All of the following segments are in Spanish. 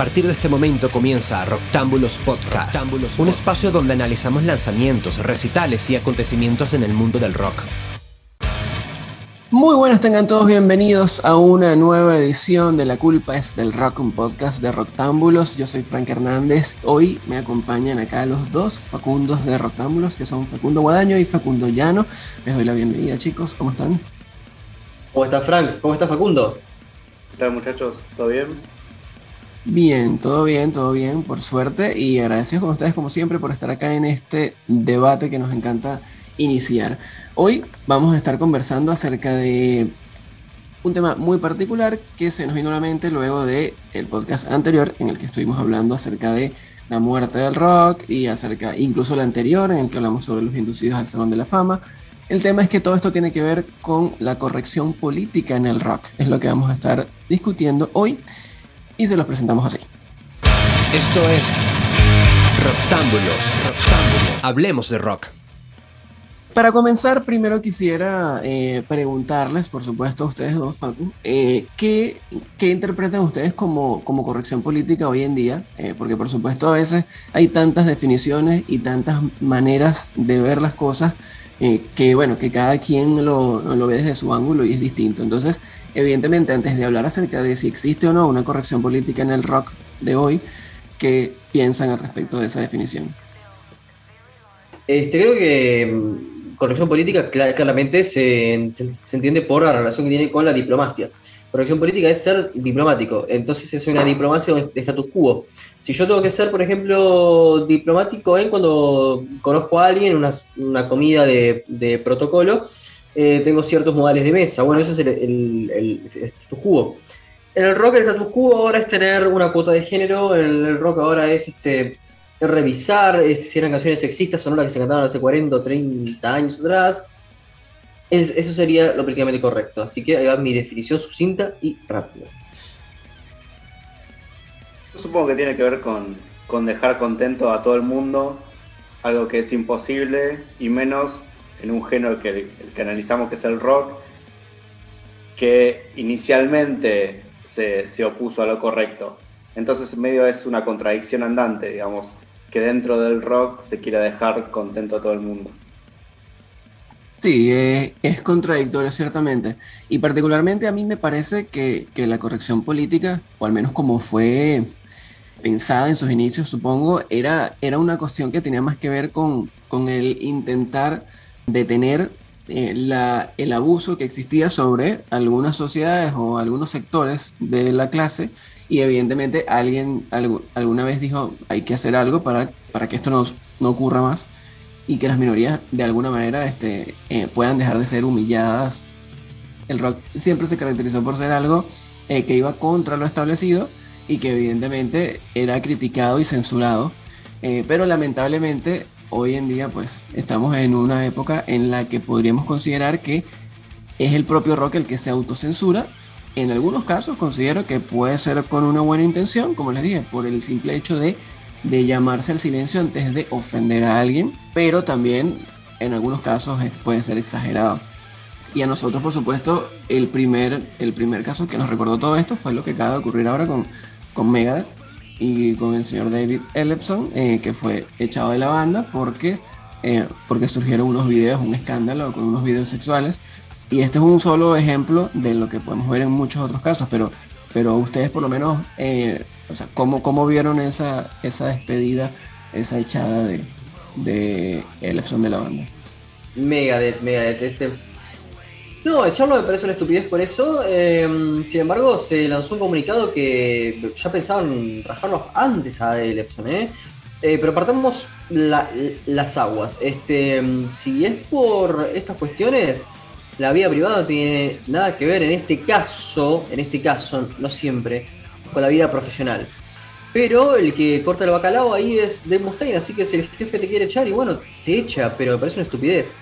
partir de este momento comienza Rocktámbulos Podcast, un espacio donde analizamos lanzamientos, recitales y acontecimientos en el mundo del rock. Muy buenas, tengan todos bienvenidos a una nueva edición de La Culpa es del Rock, un podcast de Rocktámbulos. Yo soy Frank Hernández. Hoy me acompañan acá los dos Facundos de Rocktámbulos, que son Facundo Guadaño y Facundo Llano. Les doy la bienvenida, chicos. ¿Cómo están? ¿Cómo está Frank? ¿Cómo está Facundo? ¿Qué tal, muchachos? ¿Todo bien? Bien, todo bien, todo bien, por suerte. Y agradecidos con ustedes, como siempre, por estar acá en este debate que nos encanta iniciar. Hoy vamos a estar conversando acerca de un tema muy particular que se nos vino a la mente luego del el podcast anterior en el que estuvimos hablando acerca de la muerte del rock y acerca incluso el anterior en el que hablamos sobre los inducidos al Salón de la Fama. El tema es que todo esto tiene que ver con la corrección política en el rock. Es lo que vamos a estar discutiendo hoy y se los presentamos así. Esto es Rocktámbulos. Hablemos de rock. Para comenzar, primero quisiera eh, preguntarles, por supuesto, a ustedes dos, Facu, eh, ¿qué, interpretan ustedes como, como, corrección política hoy en día? Eh, porque, por supuesto, a veces hay tantas definiciones y tantas maneras de ver las cosas que, bueno, que cada quien lo, lo ve desde su ángulo y es distinto. Entonces, evidentemente, antes de hablar acerca de si existe o no una corrección política en el rock de hoy, ¿qué piensan al respecto de esa definición? Este, creo que mm, corrección política claramente se, se, entiende por la relación que tiene con la diplomacia. Corrección política es ser diplomático, entonces es una diplomacia de status quo. Si yo tengo que ser, por ejemplo, diplomático en cuando conozco a alguien, una, una comida de, de protocolo, eh, tengo ciertos modales de mesa. Bueno, eso es el, status quo. En el rock el status quo ahora es tener una cuota de género, en el rock ahora es este, revisar este, si eran canciones sexistas o no las que se cantaban hace 40 o 30 años atrás. eso sería lo políticamente correcto. Así que ahí va mi definición sucinta y rápida. Yo supongo que tiene que ver con, con dejar contento a todo el mundo, algo que es imposible, y menos en un género que, que analizamos que es el rock, que inicialmente se, se, opuso a lo correcto. Entonces medio es una contradicción andante, digamos, que dentro del rock se quiera dejar contento a todo el mundo. Sí, es contradictorio ciertamente. Y particularmente a mí me parece que, que, la corrección política, o al menos como fue pensada en sus inicios, supongo, era, era una cuestión que tenía más que ver con, con el intentar detener eh, el abuso que existía sobre algunas sociedades o algunos sectores de la clase y evidentemente alguien alguna vez dijo hay que hacer algo para, para que esto no, no ocurra más y que las minorías de alguna manera este, eh, puedan dejar de ser humilladas. El rock siempre se caracterizó por ser algo eh, que iba contra lo establecido y que evidentemente era criticado y censurado, pero lamentablemente hoy en día pues estamos en una época en la que podríamos considerar que es el propio rock el que se autocensura. En algunos casos considero que puede ser con una buena intención, como les dije, por el simple hecho de, de llamarse al silencio antes de ofender a alguien, pero también en algunos casos puede ser exagerado. Y a nosotros, por supuesto, el primer, el primer caso que nos recordó todo esto fue lo que acaba de ocurrir ahora con, con Megadeth, y con el señor David Ellefson, eh, que fue echado de la banda porque, eh, porque surgieron unos videos, un escándalo con unos videos sexuales. Y este es un solo ejemplo de lo que podemos ver en muchos otros casos, pero, pero ustedes por lo menos, eh, o sea, ¿cómo, ¿cómo, vieron esa, esa despedida, esa echada de, de de la banda? Megadeth, Megadeth, este no, echarlo me parece una estupidez por eso. Em, sin embargo, se lanzó un comunicado que ya pensaban rajarlos antes a Epson, ¿eh? ¿eh? pero partamos las aguas. Este, em, si es por estas cuestiones, la vida privada no tiene nada que ver en este caso, en este caso, no siempre, con la vida profesional. Pero el que corta el bacalao ahí es Dave Mustaine, así que si el jefe te quiere echar, y bueno, te echa, pero me parece una estupidez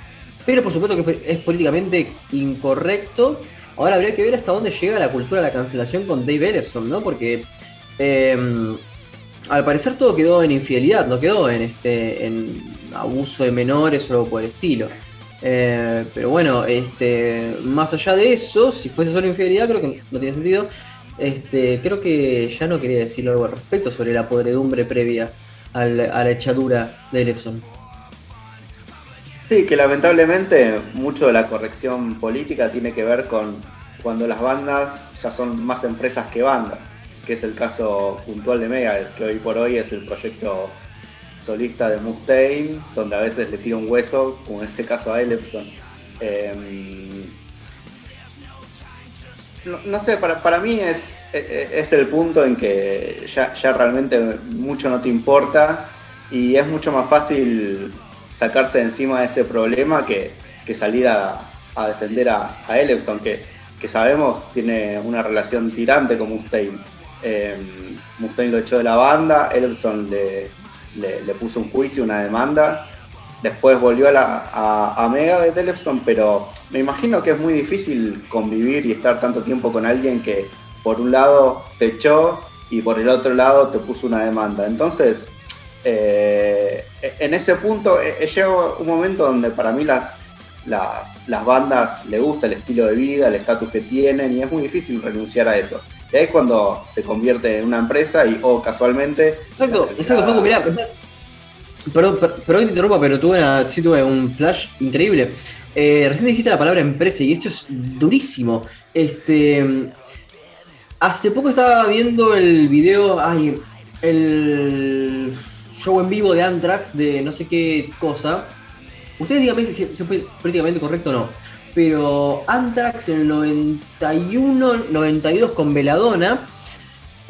pero por supuesto que es políticamente incorrecto. Ahora habría que ver hasta dónde llega la cultura de la cancelación con Dave Ellison, ¿no? Porque em, al parecer todo quedó en infidelidad, no quedó en este en abuso de menores o algo por el estilo. Eh, pero bueno, este, más allá de eso, si fuese solo infidelidad, creo que no tiene sentido. Este, creo que ya no quería decir algo al respecto sobre la podredumbre previa a la echadura de Elefson. Sí, que lamentablemente mucho de la corrección política tiene que ver con cuando las bandas ya son más empresas que bandas, que es el caso puntual de Mega, que hoy por hoy es el proyecto solista de Mustaine, donde a veces le tira un hueso, como en este caso a Elepson. Em, no, sé, para, para mí es, e, e, es el punto en que ya, ya realmente mucho no te importa y es mucho más fácil sacarse encima de ese problema que, salir a, defender a, a que, que, sabemos tiene una relación tirante con Mustaine. Eh, Mustaine lo echó de la banda, Ellefson le, le, puso un juicio, una demanda. Después volvió a, la, a, Mega de Ellefson, pero me imagino que es muy difícil convivir y estar tanto tiempo con alguien que por un lado te echó y por el otro lado te puso una demanda. Entonces, eh, en ese punto eh, eh, llega un momento donde para mí las, las, bandas le gusta el estilo de vida, el estatus que tienen y es muy difícil renunciar a eso. Y ahí es cuando se convierte en una empresa y, o casualmente... Exacto, exacto, Facu, mirá, perdón, perdón que te interrumpa, pero tuve, sí tuve un flash increíble. recién dijiste la palabra empresa y esto es durísimo. Este, hace poco estaba viendo el video, ay, el show en vivo de Anthrax de no sé qué cosa. Ustedes díganme si, es políticamente correcto o no. Pero Anthrax en el 91, 92 con Veladona.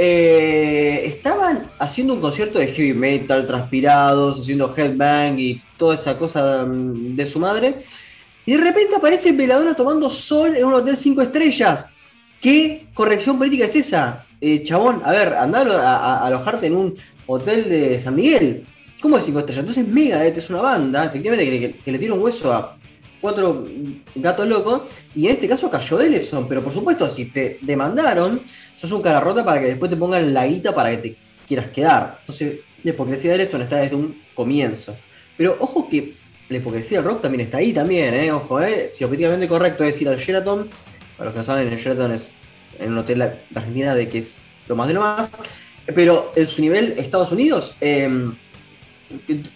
Eh, estaban haciendo un concierto de heavy metal, transpirados, haciendo headbang y toda esa cosa mm, de su madre. Y de repente aparece Veladona tomando sol en un hotel 5 estrellas. ¿Qué corrección política es esa? Eh, chabón, a ver, andar a, alojarte en un hotel de San Miguel. ¿Cómo es 5 estrellas? Entonces Megadeth es una banda, efectivamente, que, le tira un hueso a cuatro gatos locos, y en este caso cayó Delefson, pero por supuesto, si te demandaron, sos un cara rota para que después te pongan la guita para que te quieras quedar. Entonces, la hipocresía de Delefson está desde un comienzo. Pero ojo que la hipocresía del rock también está ahí también, ¿eh? Ojo, ¿eh? Si correcto es ir al Sheraton, para los que no saben, el Sheraton es en un hotel de Argentina de que es lo más de lo más. Pero en su nivel, Estados Unidos, em,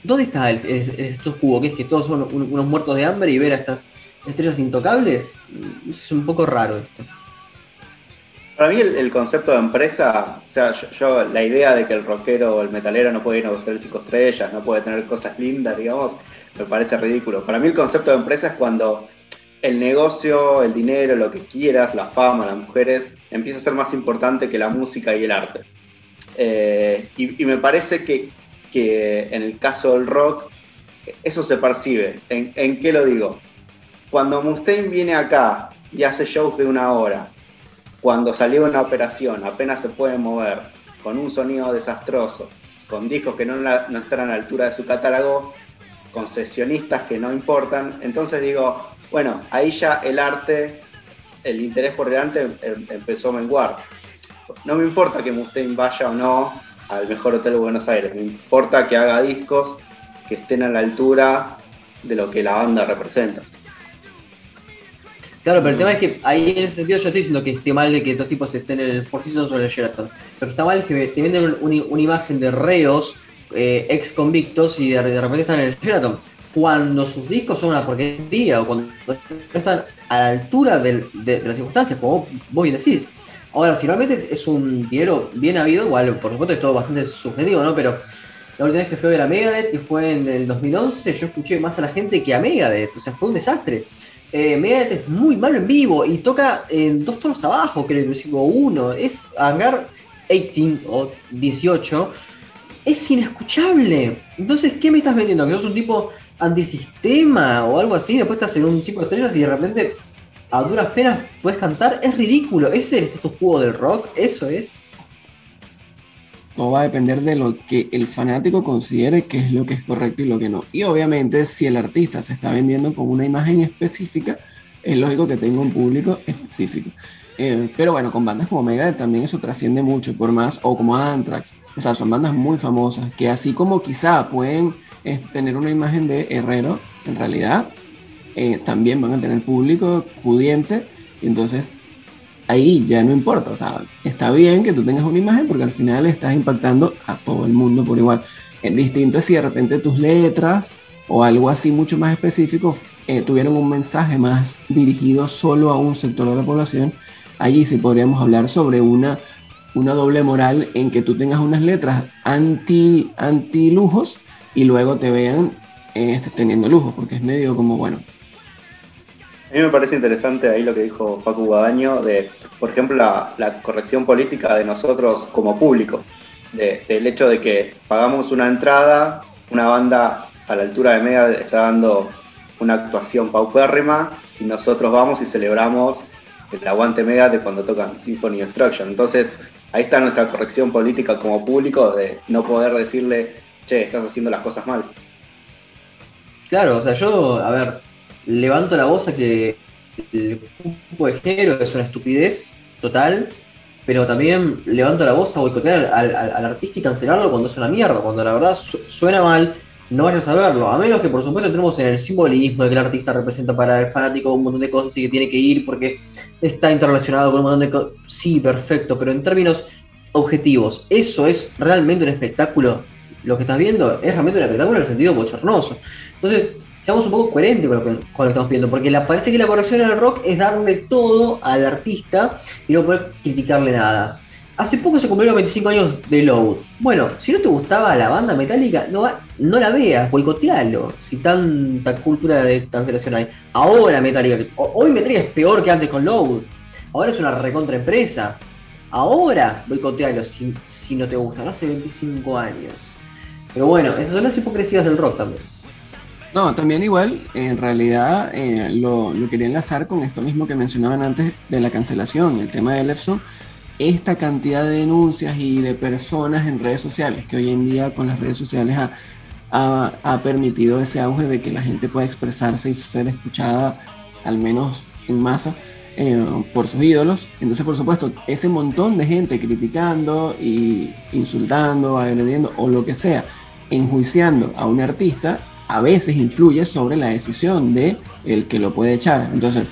¿dónde está estos cubos? Que es que todos son unos muertos de hambre y ver a estas estrellas intocables. Es un poco raro esto. Para mí el, concepto de empresa, o sea, yo, la idea de que el rockero o el metalero no puede ir a hotel cinco estrellas, no puede tener cosas lindas, digamos, me parece ridículo. Para mí el concepto de empresa es cuando el negocio, el dinero, lo que quieras, la fama, las mujeres, empieza a ser más importante que la música y el arte. Eh, y, me parece que, en el caso del rock, eso se percibe. ¿En, qué lo digo? Cuando Mustaine viene acá y hace shows de una hora, cuando salió una operación, apenas se puede mover, con un sonido desastroso, con discos que no, no están a la altura de su catálogo, con sesionistas que no importan, entonces digo, bueno, ahí ya el arte, el interés por delante em, empezó a menguar. No me importa que Mustaine vaya o no al mejor hotel de Buenos Aires, me importa que haga discos que estén a la altura de lo que la banda representa. Claro, pero el tema es que ahí en ese sentido yo estoy diciendo que esté mal de que dos tipos estén en el Four Seasons o en el Sheraton. Lo que está mal es que te venden una imagen de reos eh, ex convictos y de, de, repente están en el Sheraton cuando sus discos son una porquería o cuando no están a la altura de, las circunstancias, como vos bien decís. Ahora, si realmente es un dinero bien habido, igual, por supuesto, es todo bastante subjetivo, ¿no? Pero la última vez que fui a ver a Megadeth, y fue en el 2011, yo escuché más a la gente que a Megadeth, o sea, fue un desastre. Eh, Megadeth es muy malo en vivo y toca en dos tonos abajo, creo, inclusive uno. Es Hangar 18 o 18. Es inescuchable. Entonces, ¿qué me estás vendiendo? Que sos un tipo antisistema o algo así, después estás en un 5 estrellas y de repente a duras penas puedes cantar, es ridículo. ¿Ese es status quo del rock? Eso es. Todo va a depender de lo que el fanático considere que es lo que es correcto y lo que no. Y obviamente, si el artista se está vendiendo con una imagen específica, es lógico que tenga un público específico. Eh, pero bueno, con bandas como Megadeth también eso trasciende mucho, por más, o como Anthrax. O sea, son bandas muy famosas que así como quizá pueden este, tener una imagen de herrero, en realidad eh, también van a tener público pudiente. Y entonces ahí ya no importa. O sea, está bien que tú tengas una imagen porque al final estás impactando a todo el mundo por igual. Es distinto si de repente tus letras o algo así mucho más específico eh, tuvieron un mensaje más dirigido solo a un sector de la población. Allí sí podríamos hablar sobre una, una doble moral en que tú tengas unas letras anti, anti lujos y luego te vean este, teniendo lujo, porque es medio como, bueno, a mí me parece interesante ahí lo que dijo Paco Guadaño de, por ejemplo, la, corrección política de nosotros como público, del hecho de que pagamos una entrada, una banda a la altura de Mega está dando una actuación paupérrima y nosotros vamos y celebramos el aguante Mega de cuando tocan Symphony Destruction. Entonces, ahí está nuestra corrección política como público de no poder decirle, che, estás haciendo las cosas mal. Claro, o sea, yo, a ver, levanto la voz a que el grupo de género es una estupidez total, pero también levanto la voz a boicotear al, artista y cancelarlo cuando es una mierda, cuando la verdad suena mal, no vayas a verlo, a menos que por supuesto tenemos en el simbolismo de que el artista representa para el fanático un montón de cosas y que tiene que ir porque está interrelacionado con un montón de cosas. Sí, perfecto, pero en términos objetivos, ¿eso es realmente un espectáculo? Lo que estás viendo es realmente un espectáculo en el sentido bochornoso. Entonces, seamos un poco coherentes con lo que, estamos viendo, porque la, parece que la corrección en el rock es darle todo al artista y no poder criticarle nada. Hace poco se cumplieron 25 años de Load. Bueno, si no te gustaba la banda metálica, no, la veas, boicotealo. Si tanta cultura de cancelación hay. Ahora Metallica, hoy Metallica es peor que antes con Load. Ahora es una recontra empresa. Ahora boicotealo si, no te gusta, hace 25 años. Pero bueno, esas son las hipocresías del rock también. No, también igual, en realidad eh, lo, quería enlazar con esto mismo que mencionaban antes de la cancelación, el tema de Lefson, esta cantidad de denuncias y de personas en redes sociales, que hoy en día con las redes sociales ha, permitido ese auge de que la gente pueda expresarse y ser escuchada, al menos en masa, eh, por sus ídolos. Entonces, por supuesto, ese montón de gente criticando y insultando, agrediendo o lo que sea, enjuiciando a un artista, a veces influye sobre la decisión de el que lo puede echar. Entonces,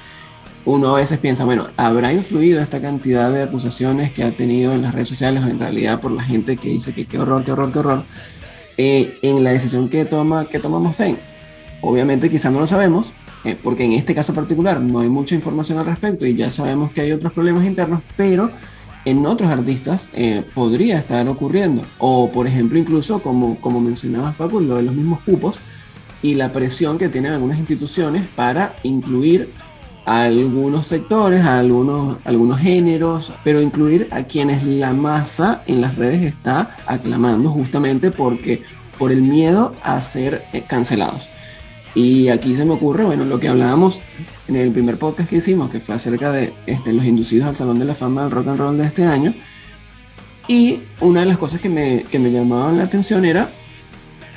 uno a veces piensa, bueno, ¿habrá influido esta cantidad de acusaciones que ha tenido en las redes sociales o en realidad por la gente que dice que qué horror, qué horror, qué horror, eh, en la decisión que toma, que toma Mustaine? Obviamente quizás no lo sabemos, eh, porque en este caso particular no hay mucha información al respecto y ya sabemos que hay otros problemas internos, pero en otros artistas eh, podría estar ocurriendo. O por ejemplo, incluso como, como mencionaba Facu, lo de los mismos cupos, y la presión que tienen algunas instituciones para incluir a algunos sectores, a algunos, algunos géneros, pero incluir a quienes la masa en las redes está aclamando justamente porque por el miedo a ser eh, cancelados. Y aquí se me ocurre, bueno, lo que hablábamos en el primer podcast que hicimos, que fue acerca de este, los inducidos al Salón de la Fama del Rock and Roll de este año. Y una de las cosas que me, que me llamaban la atención era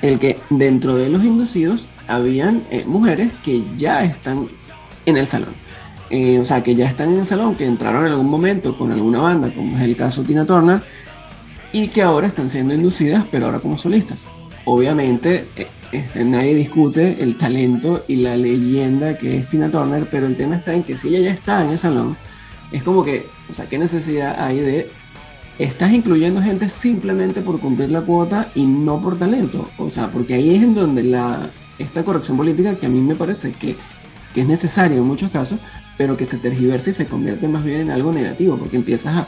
el que dentro de los inducidos habían eh, mujeres que ya están en el salón. Eh, o sea, que ya están en el salón, que entraron en algún momento con alguna banda, como es el caso de Tina Turner, y que ahora están siendo inducidas, pero ahora como solistas. Obviamente, eh, este, nadie discute el talento y la leyenda que es Tina Turner, pero el tema está en que si ella ya está en el salón, es como que, o sea, ¿qué necesidad hay de estás incluyendo gente simplemente por cumplir la cuota y no por talento. O sea, porque ahí es en donde la, esta corrección política que a mí me parece que, es necesaria en muchos casos, pero que se tergiversa y se convierte más bien en algo negativo, porque empiezas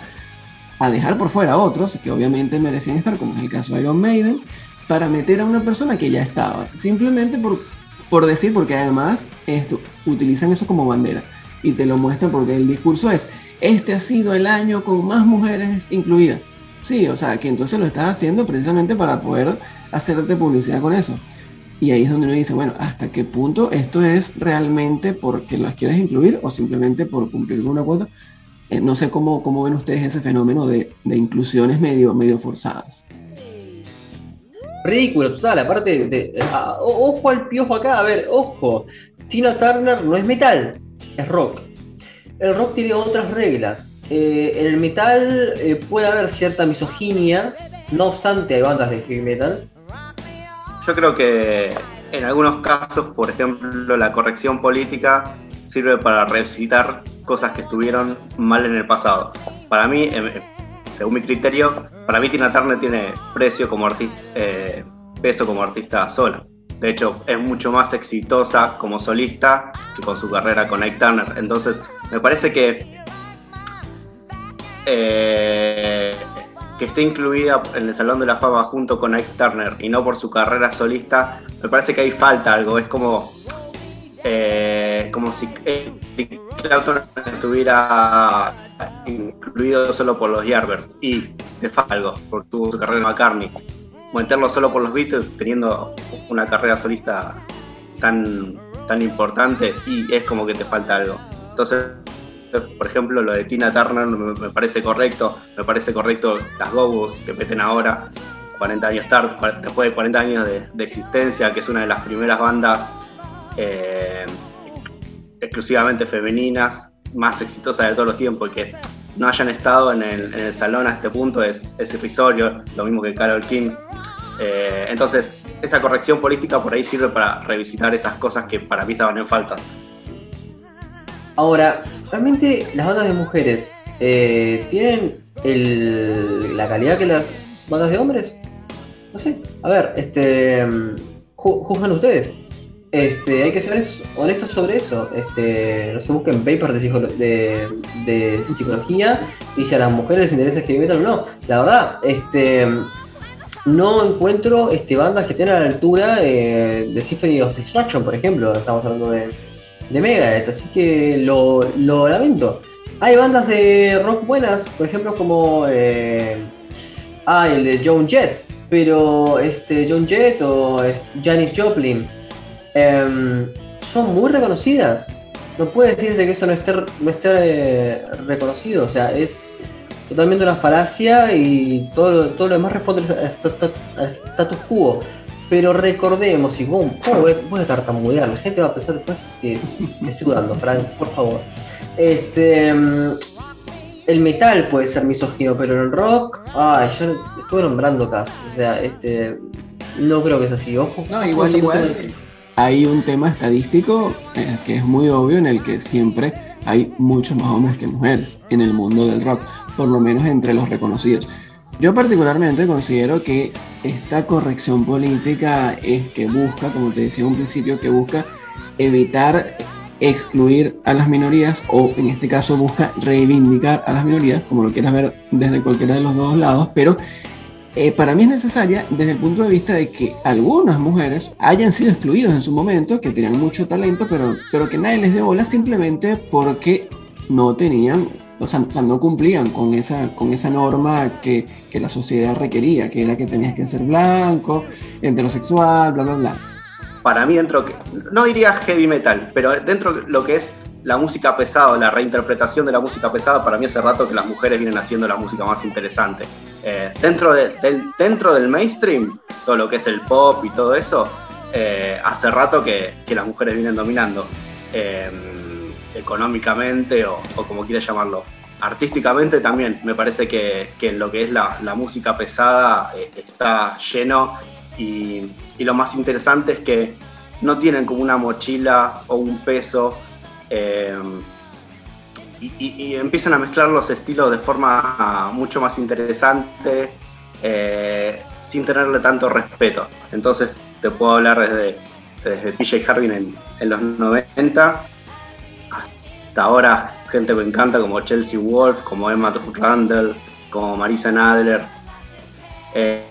a, dejar por fuera a otros que obviamente merecían estar, como es el caso de Iron Maiden, para meter a una persona que ya estaba, simplemente por, por decir, porque además esto, utilizan eso como bandera y te lo muestran porque el discurso es, este ha sido el año con más mujeres incluidas. Sí, o sea, que entonces lo estás haciendo precisamente para poder hacerte publicidad con eso. Y ahí es donde uno dice, bueno, ¿hasta qué punto esto es realmente porque las quieres incluir o simplemente por cumplir con una cuota? Eh, no sé cómo, cómo ven ustedes ese fenómeno de, de inclusiones medio, medio forzadas. Ridículo, total, aparte ah, ojo al piojo acá, a ver, ojo, Tina Turner no es metal, es rock. El rock tiene otras reglas. Eh, en el metal eh, puede haber cierta misoginia, no obstante hay bandas de heavy metal. Yo creo que en algunos casos, por ejemplo, la corrección política sirve para revisitar cosas que estuvieron mal en el pasado. Para mí, según mi criterio, para mí Tina Turner tiene precio como artista, eh, peso como artista sola. De hecho, es mucho más exitosa como solista que con su carrera con Ike Turner. Entonces, me parece que eh, que esté incluida en el Salón de la Fama junto con Ike Turner y no por su carrera solista, me parece que ahí falta algo. Es como, eh, como si Clapton estuviera incluido solo por los Yardbirds y te falta algo, porque tuvo su carrera en McCartney. Meterlo solo por los Beatles teniendo una carrera solista tan, tan importante y es como que te falta algo. Entonces por ejemplo, lo de Tina Turner me, parece correcto, me parece correcto las Gogos que meten ahora, 40 años tarde, después de 40 años de, existencia, que es una de las primeras bandas eh, exclusivamente femeninas, más exitosas de todos los tiempos, que no hayan estado en el, salón a este punto es, irrisorio, lo mismo que Carol King. Eh, entonces, esa corrección política por ahí sirve para revisitar esas cosas que para mí estaban en falta. Ahora, realmente las bandas de mujeres eh, tienen la calidad que las bandas de hombres. No sé, a ver, este, juzgan ustedes. Este, hay que ser honestos sobre eso. Este, no se busquen papers de, de, psicología y si a las mujeres les interesa metal o no. La verdad, este, no encuentro este, bandas que estén a la altura eh, de Symphony of Destruction, por ejemplo. Estamos hablando de, de Megadeth, así que lo, lamento. Hay bandas de rock buenas, por ejemplo como eh, ah, el de John Jett, pero este John Jett o Janis Joplin em, son muy reconocidas. No puede decirse que eso no esté, no esté reconocido, o sea, es totalmente una falacia y todo, todo lo demás responde al status quo. Pero recordemos, y vos, a estar tan tartamudear, la gente va a pensar después que me estoy dudando, Frank, por favor. Este, mm, el metal puede ser misógino, pero el rock, ay, yo estuve nombrando casi, o sea, este, no creo que es así, ojo. No, igual, igual. Hay un tema estadístico eh, que es muy obvio en el que siempre hay muchos más hombres que mujeres en el mundo del rock, por lo menos entre los reconocidos. Yo particularmente considero que esta corrección política es que busca, como te decía en un principio, que busca evitar excluir a las minorías o en este caso busca reivindicar a las minorías, como lo quieras ver desde cualquiera de los dos lados, pero eh, para mí es necesaria desde el punto de vista de que algunas mujeres hayan sido excluidas en su momento, que tenían mucho talento, pero, pero que nadie les dio bola simplemente porque no tenían o sea, no cumplían con esa, con esa norma que, que, la sociedad requería, que era que tenías que ser blanco, heterosexual, bla, bla, bla. Para mí, dentro, no diría heavy metal, pero dentro de lo que es la música pesada, la reinterpretación de la música pesada, para mí hace rato que las mujeres vienen haciendo la música más interesante. Eh, dentro, del, dentro del mainstream, todo lo que es el pop y todo eso, eh, hace rato que, que, las mujeres vienen dominando. Eh, económicamente o, como quieras llamarlo. Artísticamente también me parece que, lo que es la, música pesada eh, está lleno y, lo más interesante es que no tienen como una mochila o un peso eh, y, empiezan a mezclar los estilos de forma mucho más interesante eh, sin tenerle tanto respeto. Entonces te puedo hablar desde, desde PJ Harvin en, en los 90 hasta ahora gente que me encanta como Chelsea Wolf, como Emma Randall, como Marisa Nadler. Eh,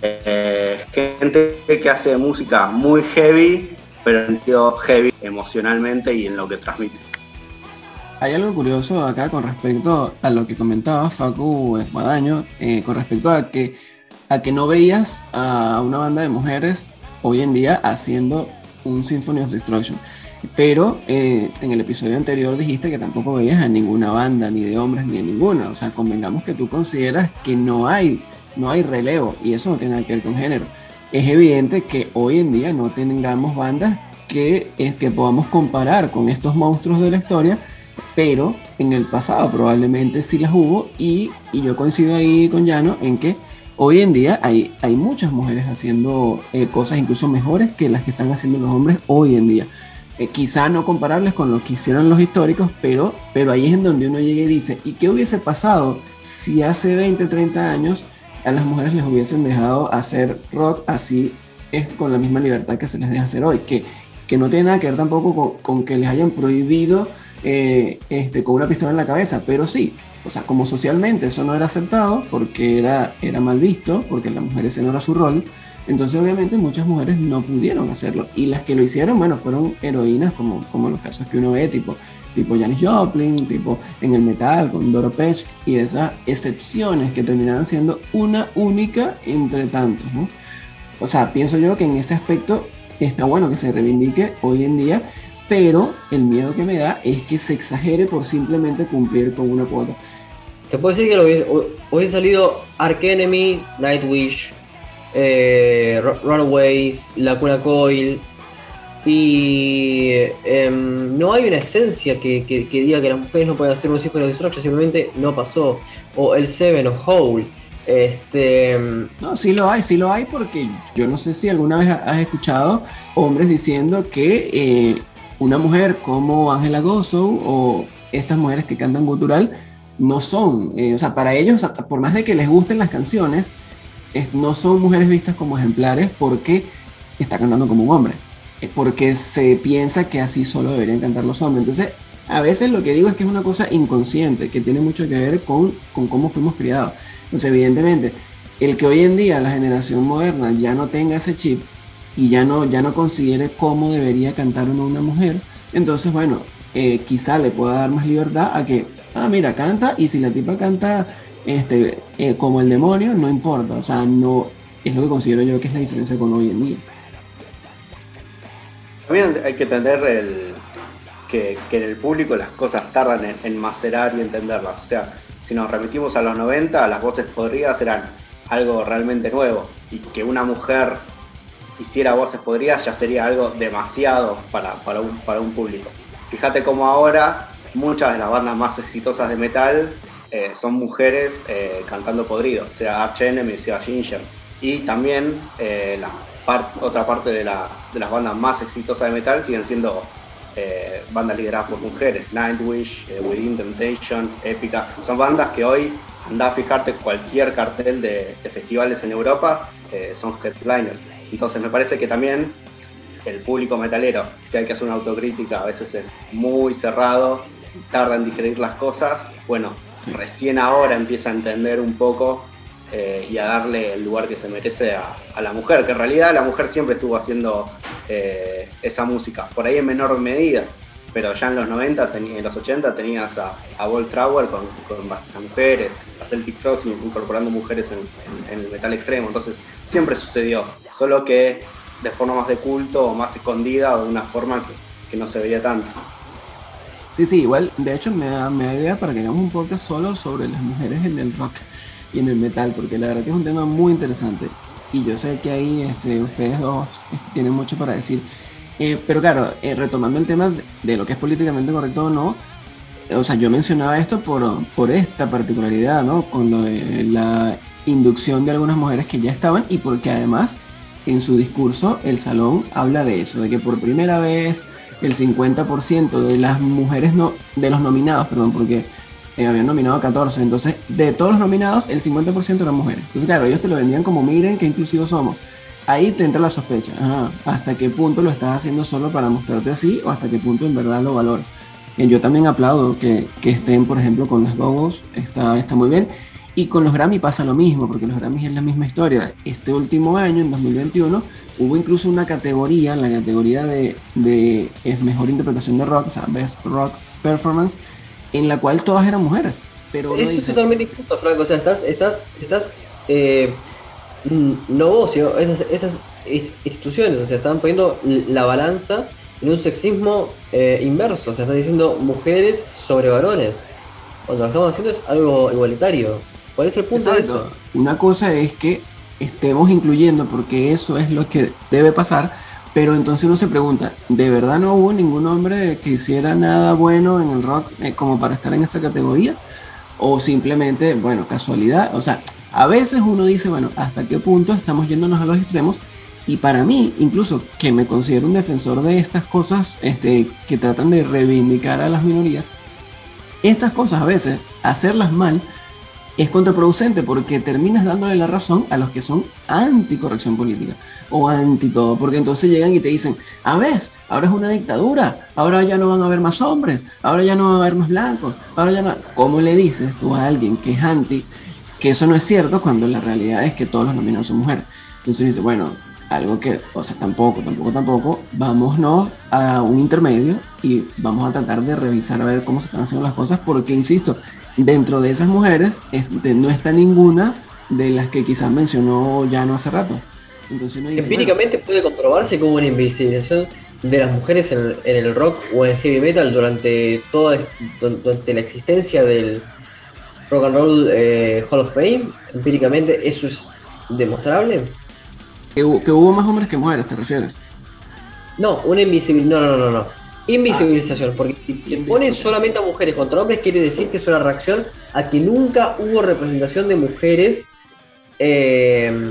eh, gente que hace música muy heavy, pero en sentido heavy emocionalmente y en lo que transmite. Hay algo curioso acá con respecto a lo que comentaba Facu Esmadaño, eh, con respecto a que, a que no veías a una banda de mujeres hoy en día haciendo un Symphony of Destruction. Pero eh, en el episodio anterior dijiste que tampoco veías a ninguna banda, ni de hombres, ni de ninguna. O sea, convengamos que tú consideras que no hay, no hay relevo y eso no tiene nada que ver con género. Es evidente que hoy en día no tengamos bandas que, eh, que podamos comparar con estos monstruos de la historia, pero en el pasado probablemente sí las hubo y, y yo coincido ahí con Llano en que hoy en día hay, hay muchas mujeres haciendo eh, cosas incluso mejores que las que están haciendo los hombres hoy en día. Eh, quizá no comparables con lo que hicieron los históricos, pero, pero ahí es en donde uno llega y dice, ¿y qué hubiese pasado si hace 20, 30 años a las mujeres les hubiesen dejado hacer rock así es con la misma libertad que se les deja hacer hoy? Que, que no tiene nada que ver tampoco con, que les hayan prohibido eh, este, con una pistola en la cabeza, pero sí, o sea, como socialmente eso no era aceptado porque era, era mal visto, porque la mujer ese no era su rol, entonces obviamente muchas mujeres no pudieron hacerlo. Y las que lo hicieron, bueno, fueron heroínas como, como los casos que uno ve, tipo, tipo Janis Joplin, tipo en el metal con Doro Pesch, y esas excepciones que terminaban siendo una única entre tantos, ¿no? O sea, pienso yo que en ese aspecto está bueno que se reivindique hoy en día, pero el miedo que me da es que se exagere por simplemente cumplir con una cuota. Te puedo decir que lo hubiese, salido Ark Enemy, Nightwish, eh, Runaways, La Cuna Coil. Y em, no hay una esencia que, diga que las mujeres no pueden hacer un Symphony of Destruction, simplemente no pasó. O el Seven of Hole. Este... No, sí lo hay, sí lo hay, porque yo no sé si alguna vez has escuchado hombres diciendo que eh, una mujer como Angela Gozo o estas mujeres que cantan gutural no son, eh, o sea, para ellos, por más de que les gusten las canciones, no son mujeres vistas como ejemplares porque está cantando como un hombre, porque se piensa que así solo deberían cantar los hombres. Entonces, a veces lo que digo es que es una cosa inconsciente, que tiene mucho que ver con, con cómo fuimos criados. Entonces, evidentemente, el que hoy en día la generación moderna ya no tenga ese chip y ya no, ya no considere cómo debería cantar una mujer, entonces, bueno, eh, quizá le pueda dar más libertad a que, ah, mira, canta y si la tipa canta este, eh, como el demonio, no importa. O sea, no es lo que considero yo que es la diferencia con hoy en día. También hay que entender el, que, en el público las cosas tardan en, macerar y entenderlas. O sea, si nos remitimos a los 90, las voces podridas eran algo realmente nuevo. Y que una mujer hiciera voces podridas ya sería algo demasiado para, para, un, para un público. Fíjate cómo ahora muchas de las bandas más exitosas de metal eh, son mujeres eh, cantando podrido, sea Arch Enemy, sea Ginger. Y también eh, la otra parte de, las bandas más exitosas de metal siguen siendo bandas lideradas por mujeres. Nightwish, Within Temptation, Epica. Son bandas que hoy, anda a fijarte cualquier cartel de, de festivales en Europa, son headliners. Entonces me parece que también el público metalero, que hay que hacer una autocrítica, a veces es muy cerrado, tarda en digerir las cosas, bueno, recién ahora empieza a entender un poco eh, y a darle el lugar que se merece a, la mujer, que en realidad la mujer siempre estuvo haciendo eh, esa música, por ahí en menor medida, pero ya en los 90, en los 80 tenías a, a Bolt con, con mujeres, a Celtic Crossing incorporando mujeres en, el metal extremo, entonces siempre sucedió, solo que de forma más de culto o más escondida o de una forma que, que no se veía tanto. Sí, sí, igual, de hecho me da, me da idea para que hagamos un podcast solo sobre las mujeres en el rock y en el metal, porque la verdad que es un tema muy interesante. Y yo sé que ahí este, ustedes dos este, tienen mucho para decir. Eh, pero claro, eh, retomando el tema de, lo que es políticamente correcto o no, o sea, yo mencionaba esto por, por esta particularidad, ¿no? Con lo de la inducción de algunas mujeres que ya estaban y porque además en su discurso el salón habla de eso, de que por primera vez el 50% de las mujeres, no, de los nominados, perdón, porque eh, habían nominado 14, entonces de todos los nominados el 50% eran mujeres. Entonces claro, ellos te lo vendían como miren qué inclusivos somos. Ahí te entra la sospecha, hasta qué punto lo estás haciendo solo para mostrarte así o hasta qué punto en verdad lo valoras. Eh, yo también aplaudo que, que estén, por ejemplo, con los Gogos, está, está muy bien. Y con los Grammy pasa lo mismo, porque los Grammy es la misma historia. Este último año, en 2021, hubo incluso una categoría, la categoría de, de es mejor interpretación de rock, o sea, Best Rock Performance, en la cual todas eran mujeres. Pero Eso es totalmente injusto, Franco. O sea, estás, estás, estás eh, no vos, sino esas, esas, instituciones, o sea, están poniendo la balanza en un sexismo eh, inverso. O sea, están diciendo mujeres sobre varones. Cuando lo que estamos haciendo es algo igualitario. ¿Cuál es el punto de eso? Una cosa es que estemos incluyendo, porque eso es lo que debe pasar, pero entonces uno se pregunta, ¿de verdad no hubo ningún hombre que hiciera nada bueno en el rock eh, como para estar en esa categoría? O simplemente, bueno, casualidad. O sea, a veces uno dice, bueno, ¿hasta qué punto estamos yéndonos a los extremos? Y para mí, incluso que me considero un defensor de estas cosas este, que tratan de reivindicar a las minorías, estas cosas a veces, hacerlas mal, es contraproducente porque terminas dándole la razón a los que son anticorrección política o anti todo, porque entonces llegan y te dicen, a ver, ahora es una dictadura, ahora ya no van a haber más hombres, ahora ya no van a haber más blancos, ahora ya no... ¿Cómo le dices tú a alguien que es anti que eso no es cierto cuando la realidad es que todos los nominados son mujeres? Entonces dice, bueno, algo que, o sea, tampoco, tampoco, tampoco, vámonos a un intermedio y vamos a tratar de revisar a ver cómo se están haciendo las cosas, porque, insisto, dentro de esas mujeres este, no está ninguna de las que quizás mencionó ya no hace rato. Entonces Empíricamente puede comprobarse como una invisibilización de las mujeres en el, rock o en el heavy metal durante toda durante la existencia del Rock and Roll eh, Hall of Fame. Empíricamente eso es demostrable. Que, hubo más hombres que mujeres, ¿te refieres? No, una invisibilización. No, no, no, no. Invisibilización, porque si ponen solamente a mujeres contra hombres, quiere decir que es una reacción a que nunca hubo representación de mujeres. Eh,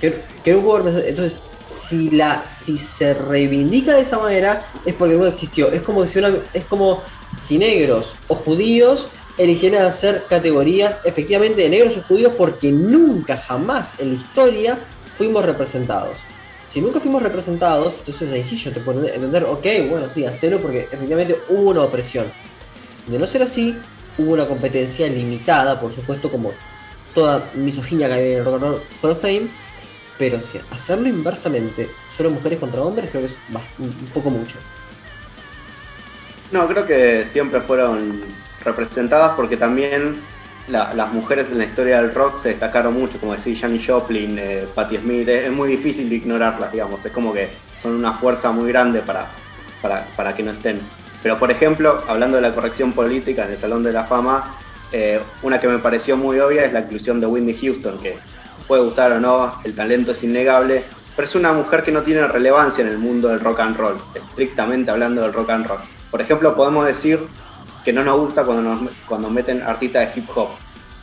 que, hubo Entonces, si, la, si se reivindica de esa manera, es porque no existió. Es como si, es como si negros o judíos eligieran hacer categorías efectivamente de negros o judíos porque nunca jamás en la historia fuimos representados. Si nunca fuimos representados, entonces ahí sí yo te puedo entender, ok, bueno, sí, hacerlo porque efectivamente hubo una opresión. De no ser así, hubo una competencia limitada, por supuesto, como toda misoginia que hay en el Rock and Roll Fame, pero si hacerlo inversamente, solo mujeres contra hombres, creo que es un poco mucho. No, creo que siempre fueron representadas porque también las mujeres en la historia del rock se destacaron mucho, como decir Janis Joplin, eh, Patti Smith, es, muy difícil de ignorarlas, digamos, es como que son una fuerza muy grande para, para, que no estén. Pero por ejemplo, hablando de la corrección política en el Salón de la Fama, eh, una que me pareció muy obvia es la inclusión de Whitney Houston, que puede gustar o no, el talento es innegable, pero es una mujer que no tiene relevancia en el mundo del rock and roll, estrictamente hablando del rock and roll. Por ejemplo, podemos decir que no nos gusta cuando, nos, cuando meten artistas de hip hop.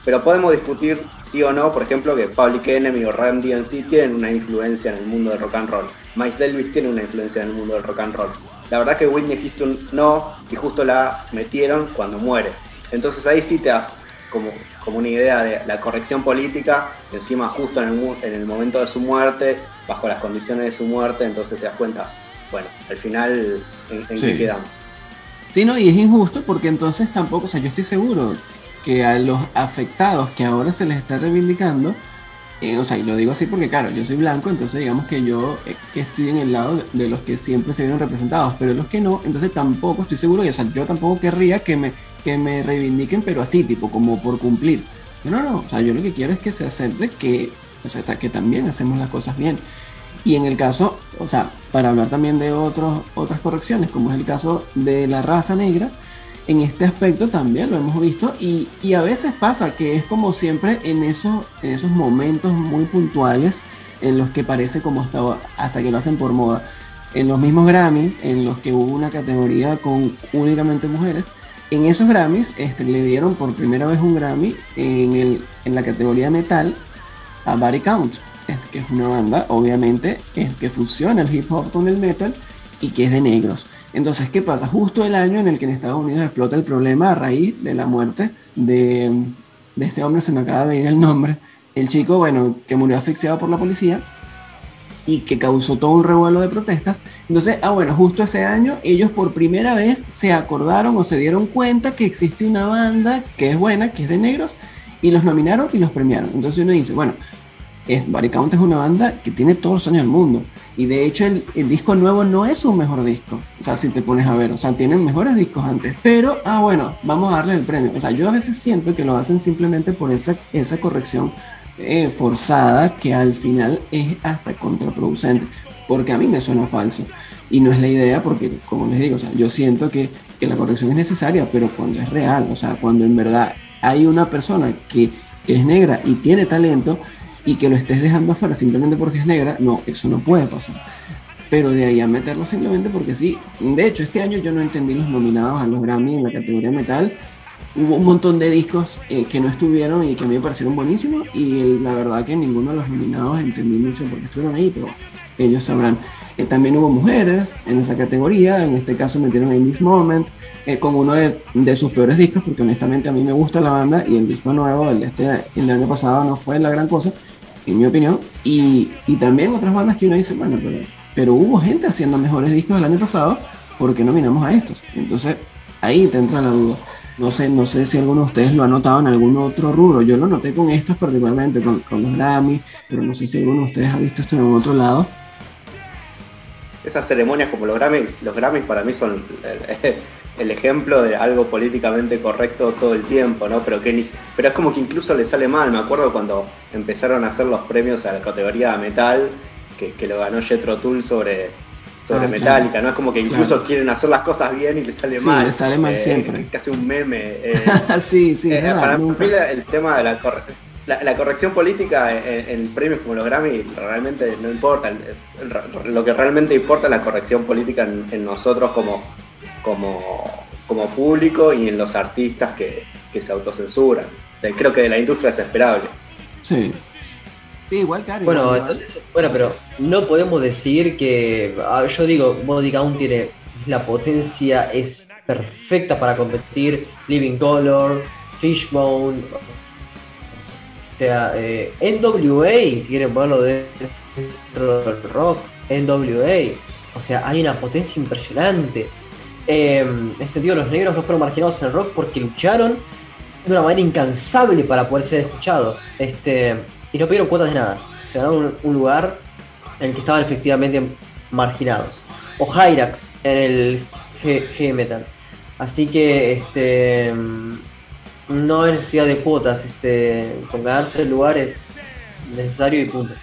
Pero podemos discutir sí o no, por ejemplo, que Public Enemy o Ram DNC tienen una influencia en el mundo del rock and roll. Mike Delvis tiene una influencia en el mundo del rock and roll. La verdad que Whitney Houston no, y justo la metieron cuando muere. Entonces ahí sí te das como, como una idea de la corrección política, encima justo en el, en el momento de su muerte, bajo las condiciones de su muerte, entonces te das cuenta, bueno, al final en, qué quedamos. Sí, no, y es injusto porque entonces tampoco, o sea, yo estoy seguro que a los afectados que ahora se les está reivindicando, eh, o sea, y lo digo así porque, claro, yo soy blanco, entonces digamos que yo eh, estoy en el lado de, los que siempre se vieron representados, pero los que no, entonces tampoco estoy seguro, y, o sea, yo tampoco querría que me, que me reivindiquen, pero así, tipo, como por cumplir. No, no, o sea, yo lo que quiero es que se acepte que, o sea, que también hacemos las cosas bien. Y en el caso, o sea, para hablar también de otros, otras correcciones, como es el caso de la raza negra, en este aspecto también lo hemos visto y, y a veces pasa que es como siempre en, eso, en esos momentos muy puntuales en los que parece como hasta, hasta que lo hacen por moda. En los mismos Grammys, en los que hubo una categoría con únicamente mujeres, en esos Grammys este, le dieron por primera vez un Grammy en, el, en la categoría metal a Body Count es que es una banda, obviamente, es que fusiona el hip hop con el metal y que es de negros. Entonces, ¿qué pasa? Justo el año en el que en Estados Unidos explota el problema a raíz de la muerte de, de este hombre, se me acaba de ir el nombre, el chico, bueno, que murió asfixiado por la policía y que causó todo un revuelo de protestas. Entonces, ah, bueno, justo ese año ellos por primera vez se acordaron o se dieron cuenta que existe una banda que es buena, que es de negros, y los nominaron y los premiaron. Entonces uno dice, bueno, es, Body Count es una banda que tiene todos los años del mundo. Y de hecho el, disco nuevo no es su mejor disco. O sea, si te pones a ver, o sea, tienen mejores discos antes. Pero, ah, bueno, vamos a darle el premio. O sea, yo a veces siento que lo hacen simplemente por esa, esa corrección eh, forzada que al final es hasta contraproducente. Porque a mí me suena falso. Y no es la idea porque, como les digo, o sea, yo siento que, que la corrección es necesaria, pero cuando es real, o sea, cuando en verdad hay una persona que, que es negra y tiene talento, y que lo estés dejando afuera simplemente porque es negra, no, eso no puede pasar. Pero de ahí a meterlo simplemente porque sí. De hecho, este año yo no entendí los nominados a los Grammy en la categoría metal hubo un montón de discos eh, que no estuvieron y que a mí me parecieron buenísimos y la verdad que ninguno de los nominados entendí mucho porque estuvieron ahí, pero ellos sabrán. Eh, también hubo mujeres en esa categoría, en este caso metieron In This Moment eh, uno de, de, sus peores discos, porque honestamente a mí me gusta la banda y el disco nuevo, el este el año pasado, no fue la gran cosa, en mi opinión. Y, y también otras bandas que uno dice, bueno, pero, pero hubo gente haciendo mejores discos el año pasado, ¿por qué nominamos a estos? Entonces ahí te entra la duda. No sé, no sé si alguno de ustedes lo ha notado en algún otro rubro. Yo lo noté con estos particularmente, con, con los Grammy, pero no sé si alguno de ustedes ha visto esto en algún otro lado esas ceremonias como los Grammys, los Grammys para mí son el, ejemplo de algo políticamente correcto todo el tiempo, ¿no? Pero, que ni, pero es como que incluso le sale mal. Me acuerdo cuando empezaron a hacer los premios a la categoría metal, que, lo ganó Jetro Tull sobre, sobre ah, Metallica, ¿no? Es como que incluso quieren hacer las cosas bien y le sale mal. le sale mal eh, siempre. Casi un meme. Eh, sí, sí. Eh, para mí el tema de la la, corrección política en, premios como los Grammy realmente no importa. Lo que realmente importa es la corrección política en, nosotros como, como, como, público y en los artistas que, se autocensuran. Creo que de la industria es esperable. Sí. Sí, igual, claro. Bueno, entonces, bueno, pero no podemos decir que. Ah, yo digo, Body Count tiene la potencia, es perfecta para competir. Living Color, Fishbone, o sea, eh, NWA, si quieren ponerlo dentro del rock, NWA. O sea, hay una potencia impresionante. Em, en ese sentido, los negros no fueron marginados en el rock porque lucharon de una manera incansable para poder ser escuchados. Este, y no pidieron cuotas de nada. Se ganaron un, lugar en el que estaban efectivamente marginados. O Hyrax en el G, metal. Así que este no hay necesidad de cuotas, este, con ganarse el lugar es necesario y punto.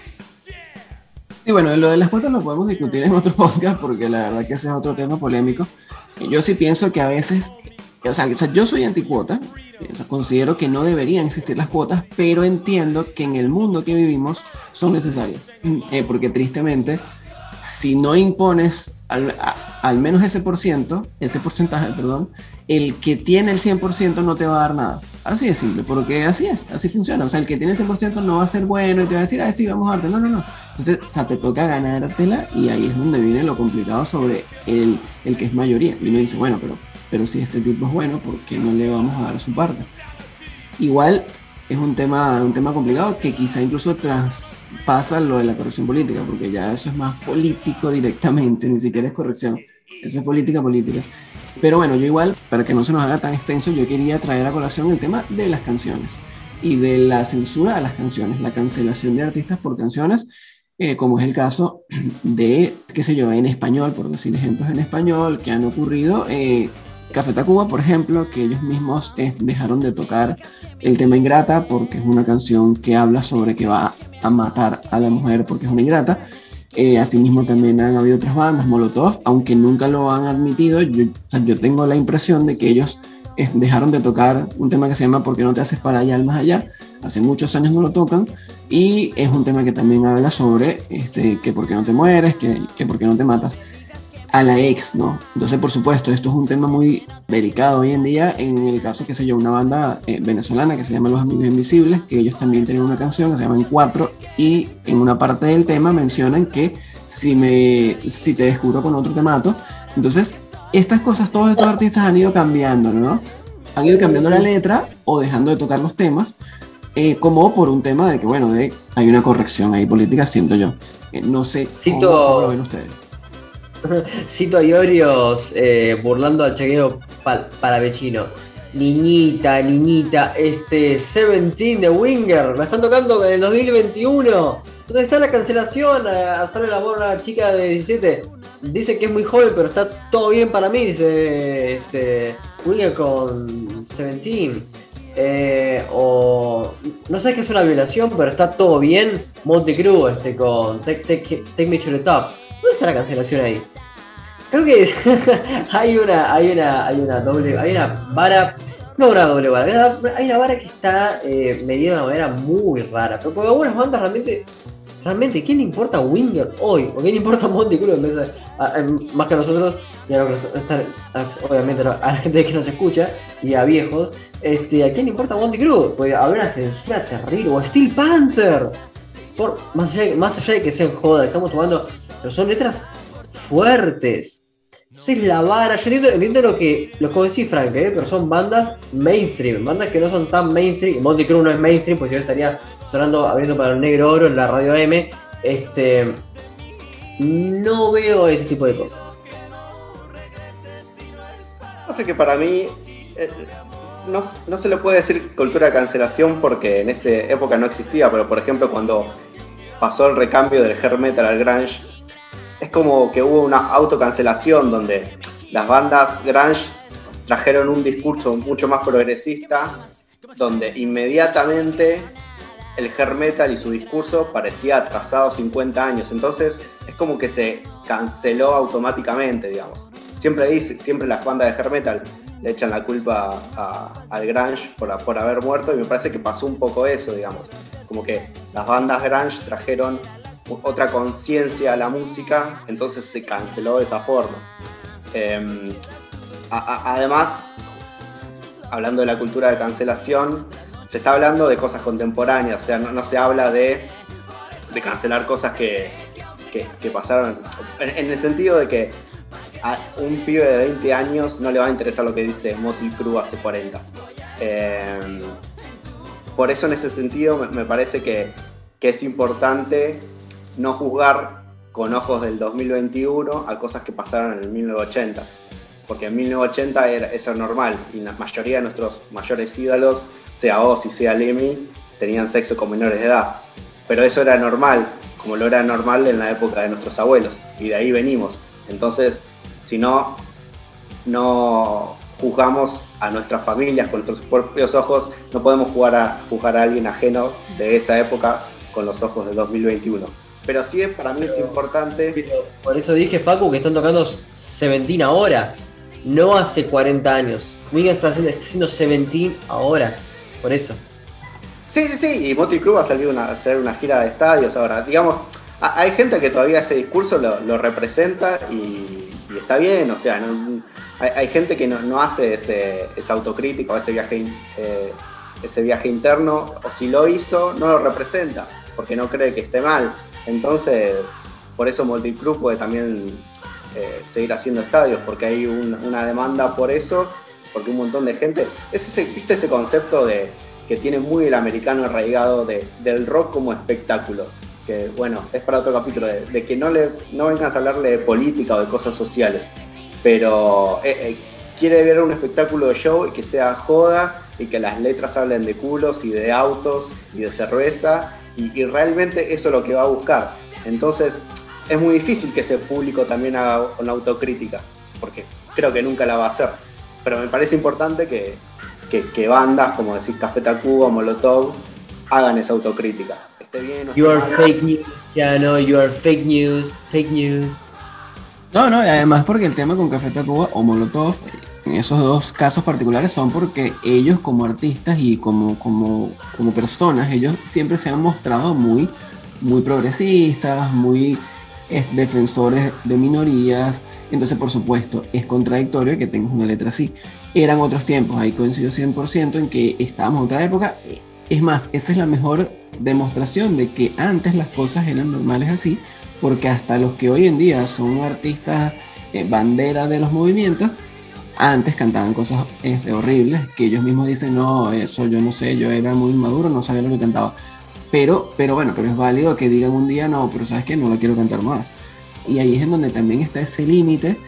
Y bueno, lo de las cuotas lo podemos discutir en otro podcast porque la verdad que ese es otro tema polémico. Yo sí pienso que a veces, o sea, yo soy anticuota, considero que no deberían existir las cuotas, pero entiendo que en el mundo que vivimos son necesarias. Eh, porque tristemente, si no impones al, al menos ese por ciento, ese porcentaje, perdón, el que tiene el 100% no te va a dar nada. Así de simple, porque así es, así funciona. O sea, el que tiene el 100% no va a ser bueno y te va a decir, ah, sí, vamos a darte. No, no, no. Entonces, o sea, te toca ganártela y ahí es donde viene lo complicado sobre el, el que es mayoría. Y uno dice, bueno, pero, pero si este tipo es bueno, ¿por qué no le vamos a dar su parte? Igual es un tema, un tema complicado que quizá incluso traspasa lo de la corrección política, porque ya eso es más político directamente, ni siquiera es corrección. Eso es política política. Pero bueno, yo igual, para que no se nos haga tan extenso, yo quería traer a colación el tema de las canciones y de la censura a las canciones, la cancelación de artistas por canciones, eh, como es el caso de, qué sé yo, en español, por decir ejemplos en español, que han ocurrido. Eh, Café Tacuba, por ejemplo, que ellos mismos eh, dejaron de tocar el tema Ingrata porque es una canción que habla sobre que va a matar a la mujer porque es una ingrata. Eh, asimismo también han habido otras bandas, Molotov, aunque nunca lo han admitido, yo, tengo la impresión de que ellos eh, dejaron de tocar un tema que se llama ¿Por qué no te haces para allá, al más allá? Hace muchos años no lo tocan y es un tema que también habla sobre este, que por qué no te mueres, que por qué no te matas a la ex, ¿no? Entonces, por supuesto, esto es un tema muy delicado hoy en día. En el caso, que se yo, una banda eh, venezolana que se llama Los Amigos Invisibles, que ellos también tienen una canción que se llama En Cuatro, y en una parte del tema mencionan que si, me, si te descubro con otro te mato. Entonces, estas cosas, todos estos artistas han ido cambiando, ¿no? Han ido cambiando la letra o dejando de tocar los temas, eh, como por un tema de que, bueno, de, hay una corrección ahí política, siento yo. Eh, no sé cómo, lo ven ustedes. Cito a Iorios eh, burlando a Chaquero para vecino. Niñita, niñita, este 17 de Winger, la están tocando en el 2021. ¿Dónde está la cancelación a hacerle la voz a una chica de 17? Dice que es muy joven, pero está todo bien para mí, dice este, Winger con 17. Eh, o no sé qué es una violación, pero está todo bien. Montecruz este, con Take, take, Me to the Top. ¿Dónde está la cancelación ahí? Creo que hay una, hay una, hay una doble, hay una vara, no una doble vara, hay una vara que está eh, medida de una manera muy rara, pero porque algunas bandas realmente realmente, ¿quién le importa Winger hoy? ¿O quién le importa a Monty Cruz más que a nosotros? Y a lo que están- obviamente a la gente que nos escucha y a viejos. Este, ¿A quién le importa a Monty Cruz? Puede haber una censura terrible. O Steel Panther. Por, más, allá, más allá de que sean joda, estamos tomando. Pero son letras fuertes. Entonces la vara, yo entiendo, entiendo lo que lo que vos decís, Frank, ¿eh? pero son bandas mainstream, bandas que no son tan mainstream. Monty Cruz no es mainstream, pues yo estaría sonando, abriendo para el negro oro en la radio M. Este. No veo ese tipo de cosas. No sé que para mí eh, no, no se le puede decir cultura de cancelación porque en esa época no existía, pero por ejemplo cuando pasó el recambio del hair metal al grunge, es como que hubo una autocancelación donde las bandas grunge trajeron un discurso mucho más progresista, donde inmediatamente el hair metal y su discurso parecía atrasado 50 años. Entonces es como que se canceló automáticamente, digamos. Siempre dice, siempre las bandas de hair metal le echan la culpa al grunge por, por haber muerto y me parece que pasó un poco eso, digamos. Como que las bandas grunge trajeron otra conciencia a la música, entonces se canceló de esa forma. Em, además, hablando de la cultura de cancelación, se está hablando de cosas contemporáneas, o sea, no, se habla de, cancelar cosas que, pasaron, en, el sentido de que a un pibe de 20 años no le va a interesar lo que dice Motley Crue hace 40. Eh, por eso en ese sentido me, parece que es importante no juzgar con ojos del 2021 a cosas que pasaron en el 1980 porque en 1980 era, eso era normal y la mayoría de nuestros mayores ídolos, sea Ozzy, sea Lemmy, tenían sexo con menores de edad. Pero eso era normal, como lo era normal en la época de nuestros abuelos, y de ahí venimos. Entonces, si no, no juzgamos a nuestras familias con nuestros propios ojos, no podemos jugar a, juzgar a alguien ajeno de esa época con los ojos del 2021. Pero sí, es, para mí es importante Por eso dije, Facu, que están tocando Seventeen ahora, no hace 40 años. Winger está haciendo, está haciendo Seventeen ahora, por eso. Sí, sí, sí, y Motley Crue va a salir una, a hacer una gira de estadios ahora. Digamos, a- hay gente que todavía ese discurso lo, lo representa y, y está bien, o sea, no- hay, hay gente que no, no hace ese, esa autocrítica o ese viaje, eh, ese viaje interno, o si lo hizo, no lo representa, porque no cree que esté mal. Entonces, por eso Crue puede también eh, seguir haciendo estadios, porque hay un- una demanda por eso, porque un montón de gente... Es ese, ¿Viste ese concepto de que tiene muy el americano arraigado de, del rock como espectáculo? Que bueno, es para otro capítulo, de, de que no, le, no vengas a hablarle de política o de cosas sociales, pero eh, eh, quiere ver un espectáculo de show y que sea joda y que las letras hablen de culos y de autos y de cerveza y, y realmente eso es lo que va a buscar. Entonces es muy difícil que ese público también haga una autocrítica, porque creo que nunca la va a hacer. Pero me parece importante que, que, que bandas como decir Café Tacuba, Molotov, hagan esa autocrítica. Esté bien You are mal. fake news, ya no, you are fake news, fake news. No, no, y además porque el tema con Café Tacuba o Molotov, esos dos casos particulares, son porque ellos como artistas y como, como, como personas, ellos siempre se han mostrado muy, muy progresistas, muy defensores de minorías. Entonces, por supuesto, es contradictorio que tengas una letra así. Eran otros tiempos, ahí coincido 100% en que estábamos en otra época. Es más, esa es la mejor demostración de que antes las cosas eran normales así porque hasta los que hoy en día son artistas eh, bandera de los movimientos, antes cantaban cosas este, horribles que ellos mismos dicen, no, eso yo no sé, yo era muy inmaduro, no sabía lo que cantaba. Pero, pero bueno, pero es válido que digan un día, no, pero sabes que no lo quiero cantar más. Y ahí es en donde también está ese límite,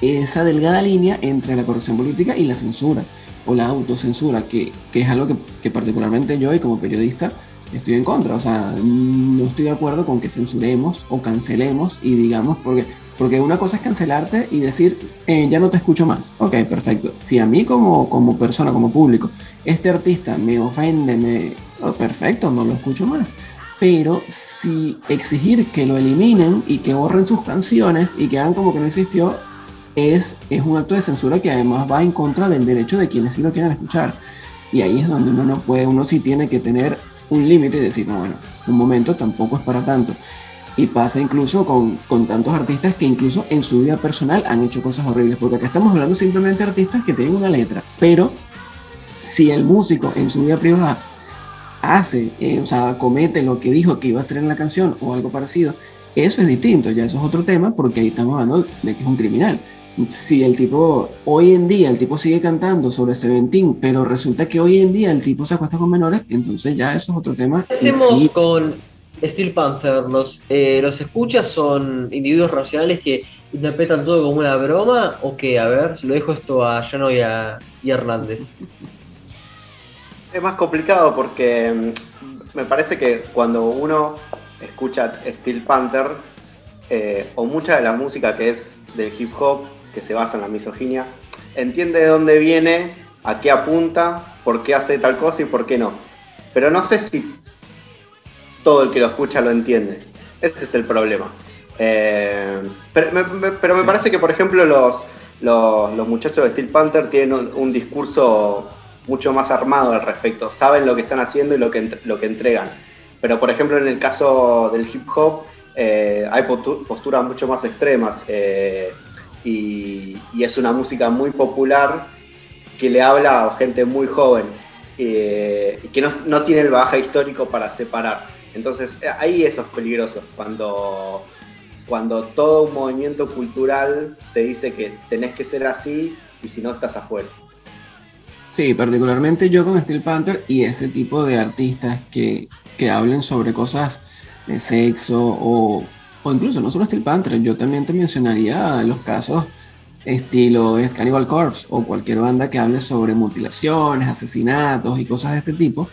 esa delgada línea entre la corrupción política y la censura, o la autocensura, que, que es algo que, que particularmente yo y como periodista estoy en contra. O sea, no estoy de acuerdo con que censuremos o cancelemos y digamos, porque, porque una cosa es cancelarte y decir, eh, ya no te escucho más. Ok, perfecto. Si a mí como, como persona, como público, este artista me ofende, me, oh, perfecto, no lo escucho más. Pero si exigir que lo eliminen y que borren sus canciones y que hagan como que no existió, es, es un acto de censura que además va en contra del derecho de quienes sí lo quieren escuchar. Y ahí es donde uno no puede, uno sí tiene que tener un límite y decir, no, bueno, un momento tampoco es para tanto. Y pasa incluso con, con, tantos artistas que incluso en su vida personal han hecho cosas horribles, porque acá estamos hablando simplemente de artistas que tienen una letra, pero si el músico en su vida privada hace, eh, o sea, comete lo que dijo que iba a hacer en la canción o algo parecido, eso es distinto, ya eso es otro tema porque ahí estamos hablando de que es un criminal. Si el tipo, hoy en día el tipo sigue cantando sobre Seventeen, pero resulta que hoy en día el tipo se acuesta con menores, entonces ya eso es otro tema. ¿Qué hacemos con Steel Panther? ¿Los, eh, ¿Los escuchas son individuos racionales que interpretan todo como una broma o qué? A ver, se lo dejo esto a Llano y a, y a Hernández. Es más complicado porque mm, me parece que cuando uno escucha Steel Panther, eh, o mucha de la música que es del hip hop, que se basa en la misoginia, entiende de dónde viene, a qué apunta, por qué hace tal cosa y por qué no. Pero no sé si todo el que lo escucha lo entiende. Ese es el problema. Eh, pero, me, parece que, por ejemplo, los, los, muchachos de Steel Panther tienen un, discurso mucho más armado al respecto. Saben lo que están haciendo y lo que, lo que entregan. Pero por ejemplo en el caso del hip hop eh, hay posturas mucho más extremas eh, y, es una música muy popular que le habla a gente muy joven eh, que no, tiene el baja histórico para separar. Entonces ahí eso es peligroso, cuando, cuando todo un movimiento cultural te dice que tenés que ser así y si no estás afuera. Sí, particularmente yo con Steel Panther y ese tipo de artistas que, que hablen sobre cosas de sexo o, o incluso no solo Steel Panther, yo también te mencionaría los casos estilo Cannibal Corpse o cualquier banda que hable sobre mutilaciones, asesinatos y cosas de este tipo.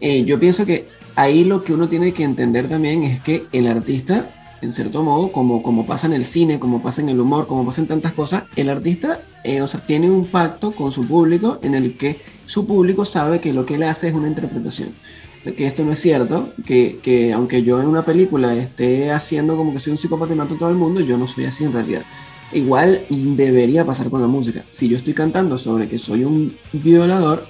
Eh, yo pienso que ahí lo que uno tiene que entender también es que el artista, en cierto modo, como, como pasa en el cine, como pasa en el humor, como pasa en tantas cosas, el artista eh, o sea, tiene un pacto con su público en el que su público sabe que lo que él hace es una interpretación que esto no es cierto, que, que, aunque yo en una película esté haciendo como que soy un psicópata y mato a todo el mundo, yo no soy así en realidad. Igual debería pasar con la música. Si yo estoy cantando sobre que soy un violador,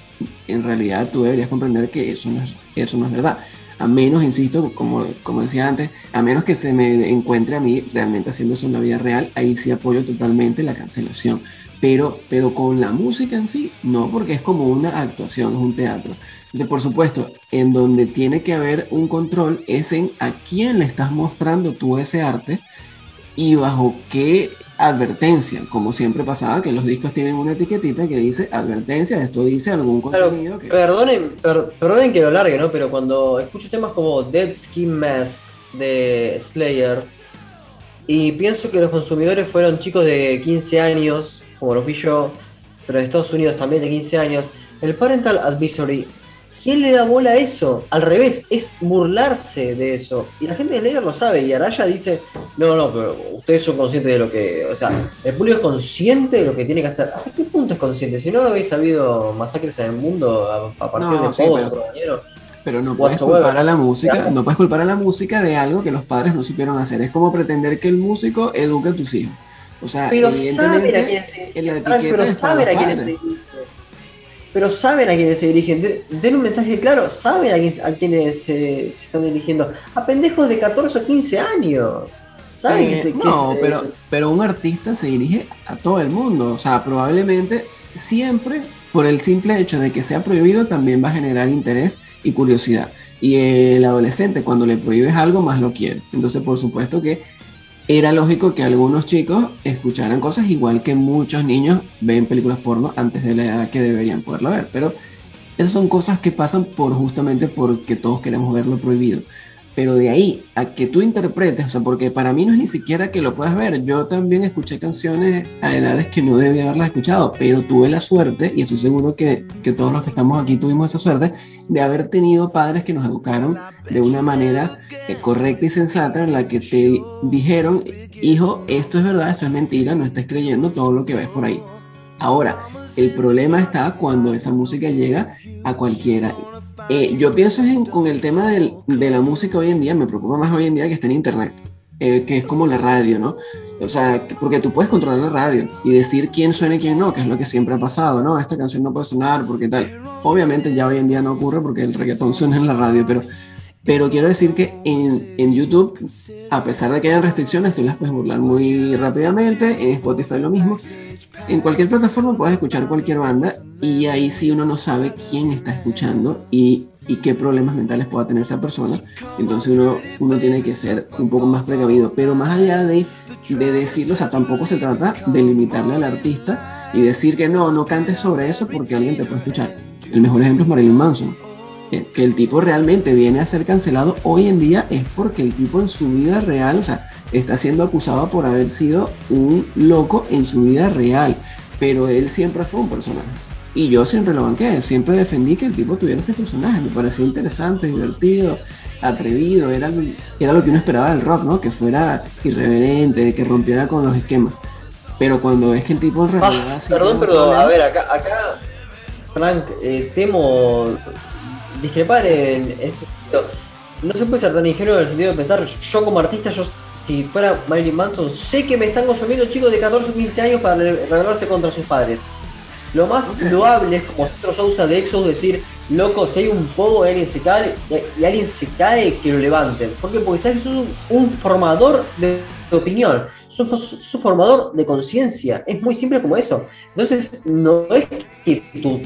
en realidad tú deberías comprender que eso no es, eso no es verdad. A menos, insisto, como, como decía antes, a menos que se me encuentre a mí realmente haciendo eso en la vida real, ahí sí apoyo totalmente la cancelación. Pero, pero con la música en sí, no, porque es como una actuación, es un teatro. Entonces, por supuesto, en donde tiene que haber un control es en a quién le estás mostrando tú ese arte y bajo qué advertencia, como siempre pasaba, que los discos tienen una etiquetita que dice advertencia, esto dice algún contenido que... Perdonen, perdonen que lo largue, ¿no? Pero cuando escucho temas como Dead Skin Mask de Slayer y pienso que los consumidores fueron chicos de 15 años, como lo fui yo, pero de Estados Unidos también de 15 años, el Parental Advisory ¿Quién le da bola a eso? Al revés, es burlarse de eso. Y la gente de Slayer lo sabe. Y Araya dice, no, no, pero ustedes son conscientes de lo que... O sea, el público es consciente de lo que tiene que hacer. ¿Hasta qué punto es consciente? Si no habéis habido masacres en el mundo a, partir de sí, pero, pero no puedes culpar a la música, no puedes culpar a la música de algo que los padres no supieron hacer. Es como pretender que el músico eduque a tus hijos. O sea, pero evidentemente en la etiqueta está los padres pero saben a quiénes se dirigen. Den un mensaje claro, saben a, quiénes, se, están dirigiendo. A pendejos de 14 o 15 años. ¿Saben eh, no, pero, pero un artista se dirige a todo el mundo. O sea, probablemente siempre por el simple hecho de que sea prohibido también va a generar interés y curiosidad. Y el adolescente cuando le prohíbes algo más lo quiere. Entonces, por supuesto que era lógico que algunos chicos escucharan cosas igual que muchos niños ven películas porno antes de la edad que deberían poderlo ver, pero esas son cosas que pasan por justamente porque todos queremos ver lo prohibido. Pero de ahí a que tú interpretes, o sea, porque para mí no es ni siquiera que lo puedas ver. Yo también escuché canciones a edades que no debía haberlas escuchado, pero tuve la suerte, y estoy seguro que, que todos los que estamos aquí tuvimos esa suerte, de haber tenido padres que nos educaron de una manera eh, correcta y sensata en la que te dijeron, hijo, esto es verdad, esto es mentira, no estés creyendo todo lo que ves por ahí. Ahora, el problema está cuando esa música llega a cualquiera eh, yo pienso en, con el tema de la música hoy en día, me preocupa más hoy en día que está en internet, eh, que es como la radio, ¿no? O sea, porque tú puedes controlar la radio y decir quién suena y quién no, que es lo que siempre ha pasado, ¿no? Esta canción no puede sonar porque tal. Obviamente ya hoy en día no ocurre porque el reggaetón suena en la radio, pero, pero quiero decir que en, en YouTube, a pesar de que hayan restricciones, tú las puedes burlar muy rápidamente, en Spotify lo mismo. En cualquier plataforma puedes escuchar cualquier banda y ahí sí uno no sabe quién está escuchando y, y qué problemas mentales pueda tener esa persona. Entonces uno, uno tiene que ser un poco más precavido. Pero más allá de, de decirlo, o sea, tampoco se trata de limitarle al artista y decir que no, no cantes sobre eso porque alguien te puede escuchar. El mejor ejemplo es Marilyn Manson. Que, que el tipo realmente viene a ser cancelado hoy en día es porque el tipo en su vida real, o sea, está siendo acusado por haber sido un loco en su vida real. Pero él siempre fue un personaje. Y yo siempre lo banqué, siempre defendí que el tipo tuviera ese personaje. Me parecía interesante, divertido, atrevido. Era, era lo que uno esperaba del rock, ¿no? Que fuera irreverente, que rompiera con los esquemas. Pero cuando es que el tipo en realidad. Ah, perdón, pero a ver, acá, acá Frank, eh, temo discrepar en este sentido. No se puede ser tan ingenuo en el sentido de pensar, yo como artista, yo si fuera Marilyn Manson, sé que me están consumiendo chicos de 14 o 15 años para re- rebelarse contra sus padres. Lo más loable es como Cetro Sousa de Exodus decir, loco, si hay un pogo y alguien se cae, y- y alguien se cae, que lo levanten. ¿Por qué? Porque sabes que sos un, un formador de, opinión, sos, sos- formador de conciencia. Es muy simple como eso. Entonces, no es que tu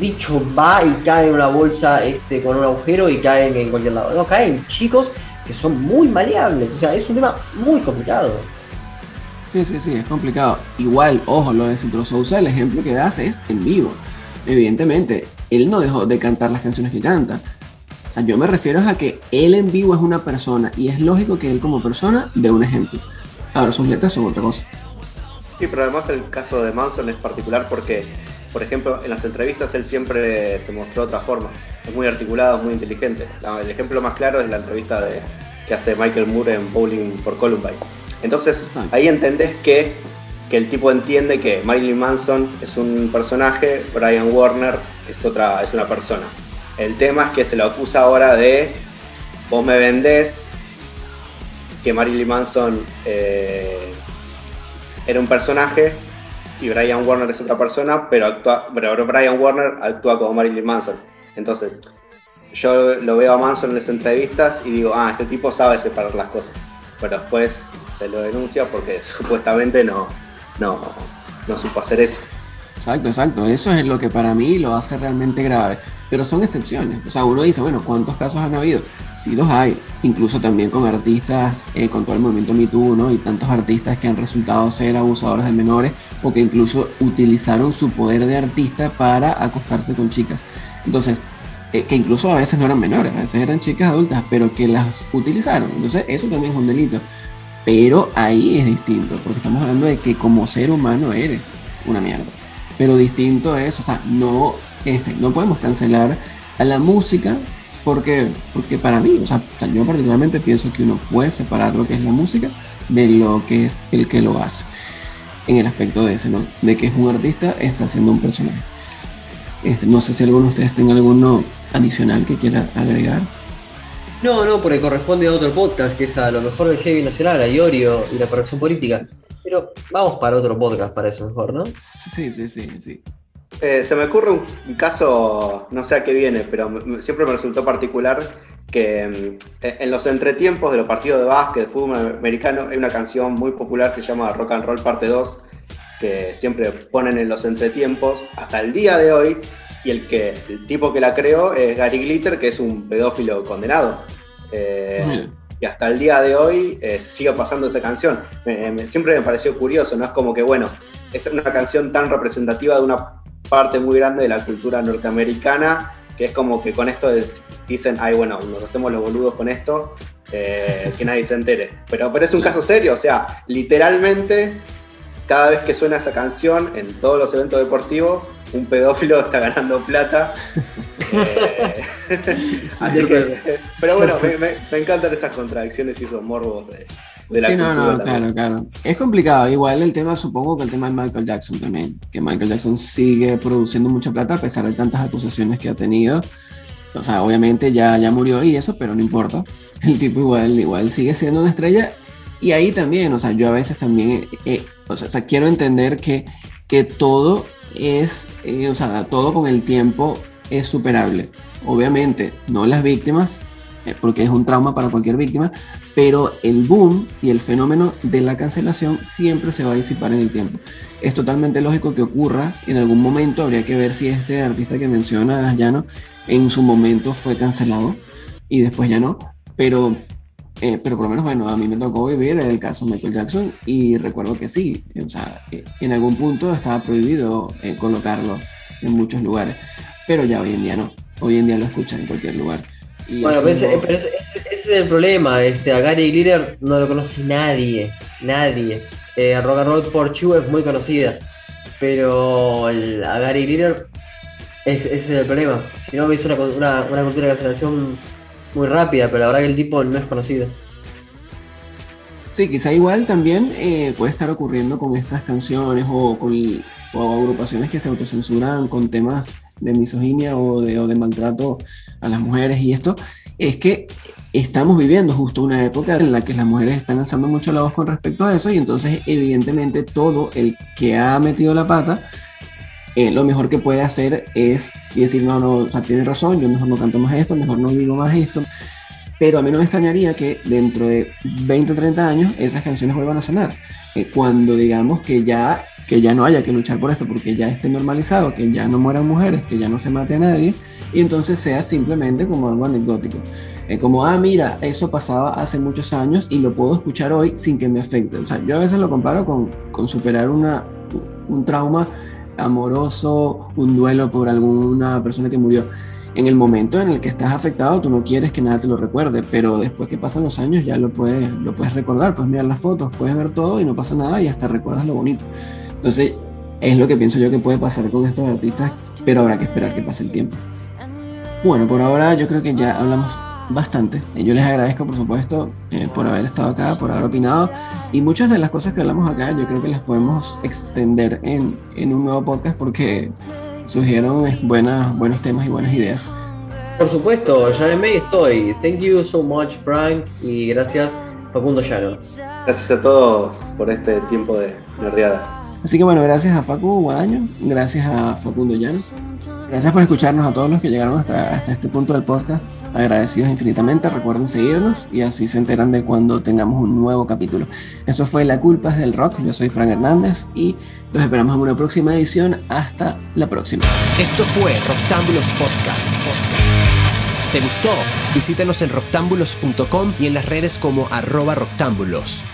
dicho va y cae en una bolsa este, con un agujero y cae en cualquier lado. No, caen chicos que son muy maleables. O sea, es un tema muy complicado. Sí, sí, sí, es complicado. Igual, ojo, lo de Citro Sousa, el ejemplo que das es en vivo. Evidentemente, él no dejó de cantar las canciones que canta. O sea, yo me refiero a que él en vivo es una persona y es lógico que él como persona dé un ejemplo. Ahora, sus letras son otra cosa. Sí, pero además el caso de Manson es particular porque, por ejemplo, en las entrevistas él siempre se mostró de otra forma. Es muy articulado, muy inteligente. El ejemplo más claro es la entrevista de, que hace Michael Moore en Bowling for Columbine. Entonces, Exacto. ahí entendés que, que el tipo entiende que Marilyn Manson es un personaje, Brian Warner es, otra, es una persona. El tema es que se lo acusa ahora de vos me vendés que Marilyn Manson eh, era un personaje y Brian Warner es otra persona, pero, actúa, pero Brian Warner actúa como Marilyn Manson. Entonces, yo lo veo a Manson en las entrevistas y digo, ah, este tipo sabe separar las cosas. Pero después se lo denuncia porque supuestamente no, no, no supo hacer eso. Exacto, exacto. Eso es lo que para mí lo hace realmente grave. Pero son excepciones. O sea, uno dice, bueno, ¿cuántos casos han habido? Sí los hay. Incluso también con artistas, eh, con todo el movimiento Me Too, ¿no? Y tantos artistas que han resultado ser abusadores de menores o que incluso utilizaron su poder de artista para acostarse con chicas. Entonces, eh, que incluso a veces no eran menores, a veces eran chicas adultas, pero que las utilizaron. Entonces, eso también es un delito. Pero ahí es distinto, porque estamos hablando de que como ser humano eres una mierda. Pero distinto es, o sea, no, este, no podemos cancelar a la música porque, porque para mí, o sea, yo particularmente pienso que uno puede separar lo que es la música de lo que es el que lo hace. En el aspecto de ese, ¿no? De que es un artista, está haciendo un personaje. Este, no sé si alguno de ustedes tenga alguno adicional que quiera agregar. No, no, porque corresponde a otro podcast, que es a lo mejor del Heavy Nacional, a Iorio y la corrección política. Pero vamos para otro podcast para eso mejor, ¿no? Sí, sí, sí, sí. Eh, se me ocurre un, caso, no sé a qué viene, pero siempre me resultó particular que mm, en los entretiempos de los partidos de básquet, de fútbol americano, hay una canción muy popular que se llama Rock and Roll Parte 2, que siempre ponen en los entretiempos hasta el día de hoy, y el, que, el tipo que la creó es Gary Glitter, que es un pedófilo condenado. Eh, y hasta el día de hoy eh, sigue pasando esa canción. Me- me- siempre me pareció curioso, ¿no? Es como que, bueno, es una canción tan representativa de una parte muy grande de la cultura norteamericana, que es como que con esto es- dicen, ay, bueno, nos hacemos los boludos con esto, eh, que nadie se entere. Pero, pero es un caso serio, o sea, literalmente, cada vez que suena esa canción en todos los eventos deportivos, un pedófilo está ganando plata. Eh, así que, pero bueno, me, me- me encantan esas contradicciones y esos morbos de, de la sí, no, no, también. claro, claro. Es complicado. Igual el tema, supongo que el tema de Michael Jackson también. Que Michael Jackson sigue produciendo mucha plata a pesar de tantas acusaciones que ha tenido. O sea, obviamente ya, ya murió y eso, pero no importa. El tipo igual, igual sigue siendo una estrella. Y ahí también, o sea, yo a veces también, eh, o, sea, quiero entender que, que todo es, eh, o sea, todo con el tiempo es superable. Obviamente, no las víctimas, eh, porque es un trauma para cualquier víctima, pero el boom y el fenómeno de la cancelación siempre se va a disipar en el tiempo. Es totalmente lógico que ocurra en algún momento, habría que ver si este artista que menciona Llano en su momento fue cancelado y después ya no, pero, eh, pero por lo menos, bueno, a mí me tocó vivir el caso Michael Jackson y recuerdo que sí, o sea, en algún punto estaba prohibido eh, colocarlo en muchos lugares, pero ya hoy en día no, hoy en día lo escuchan en cualquier lugar. bueno, pero, ese, es el problema, este, a Gary Glitter no lo conoce nadie, nadie. Eh, Rock and Roll por Chu es muy conocida, pero a Gary Glitter ese es el problema. Si no, es una, una, una cultura de cancelación muy rápida, pero la verdad que el tipo no es conocido. Sí, quizá igual también eh, puede estar ocurriendo con estas canciones o con agrupaciones que se autocensuran con temas de misoginia o de, o de maltrato a las mujeres y esto, es que estamos viviendo justo una época en la que las mujeres están alzando mucho la voz con respecto a eso y entonces evidentemente todo el que ha metido la pata eh, lo mejor que puede hacer es decir, no, no, o sea, tiene razón, yo mejor no canto más esto, mejor no digo más esto. Pero a mí no me extrañaría que dentro de 20 o 30 años esas canciones vuelvan a sonar. Eh, cuando digamos que ya, que ya no haya que luchar por esto, porque ya esté normalizado, que ya no mueran mujeres, que ya no se mate a nadie, y entonces sea simplemente como algo anecdótico. Eh, como, ah, mira, eso pasaba hace muchos años y lo puedo escuchar hoy sin que me afecte. O sea, yo a veces lo comparo con, con superar una, un trauma amoroso, un duelo por alguna persona que murió. En el momento en el que estás afectado, tú no quieres que nada te lo recuerde, pero después que pasan los años ya lo puedes, lo puedes recordar, puedes mirar las fotos, puedes ver todo y no pasa nada y hasta recuerdas lo bonito. Entonces, es lo que pienso yo que puede pasar con estos artistas, pero habrá que esperar que pase el tiempo. Bueno, por ahora yo creo que ya hablamos bastante. Yo les agradezco, por supuesto, eh, por haber estado acá, por haber opinado. Y muchas de las cosas que hablamos acá, yo creo que las podemos extender en, en un nuevo podcast porque surgieron buenas, buenos temas y buenas ideas. Por supuesto, ya en estoy. Thank you so much, Frank. Y gracias, Facundo Llano. Gracias a todos por este tiempo de nerdeada. Así que bueno, gracias a Facu Guadaño, gracias a Facundo Llano. Gracias por escucharnos a todos los que llegaron hasta, hasta este punto del podcast. Agradecidos infinitamente. Recuerden seguirnos y así se enteran de cuando tengamos un nuevo capítulo. Eso fue La Culpa es del Rock. Yo soy Frank Hernández y los esperamos en una próxima edición. Hasta la próxima. Esto fue Roctámbulos Podcast. ¿Te gustó? Visítanos en roctámbulos.com y en las redes como arroba roctámbulos.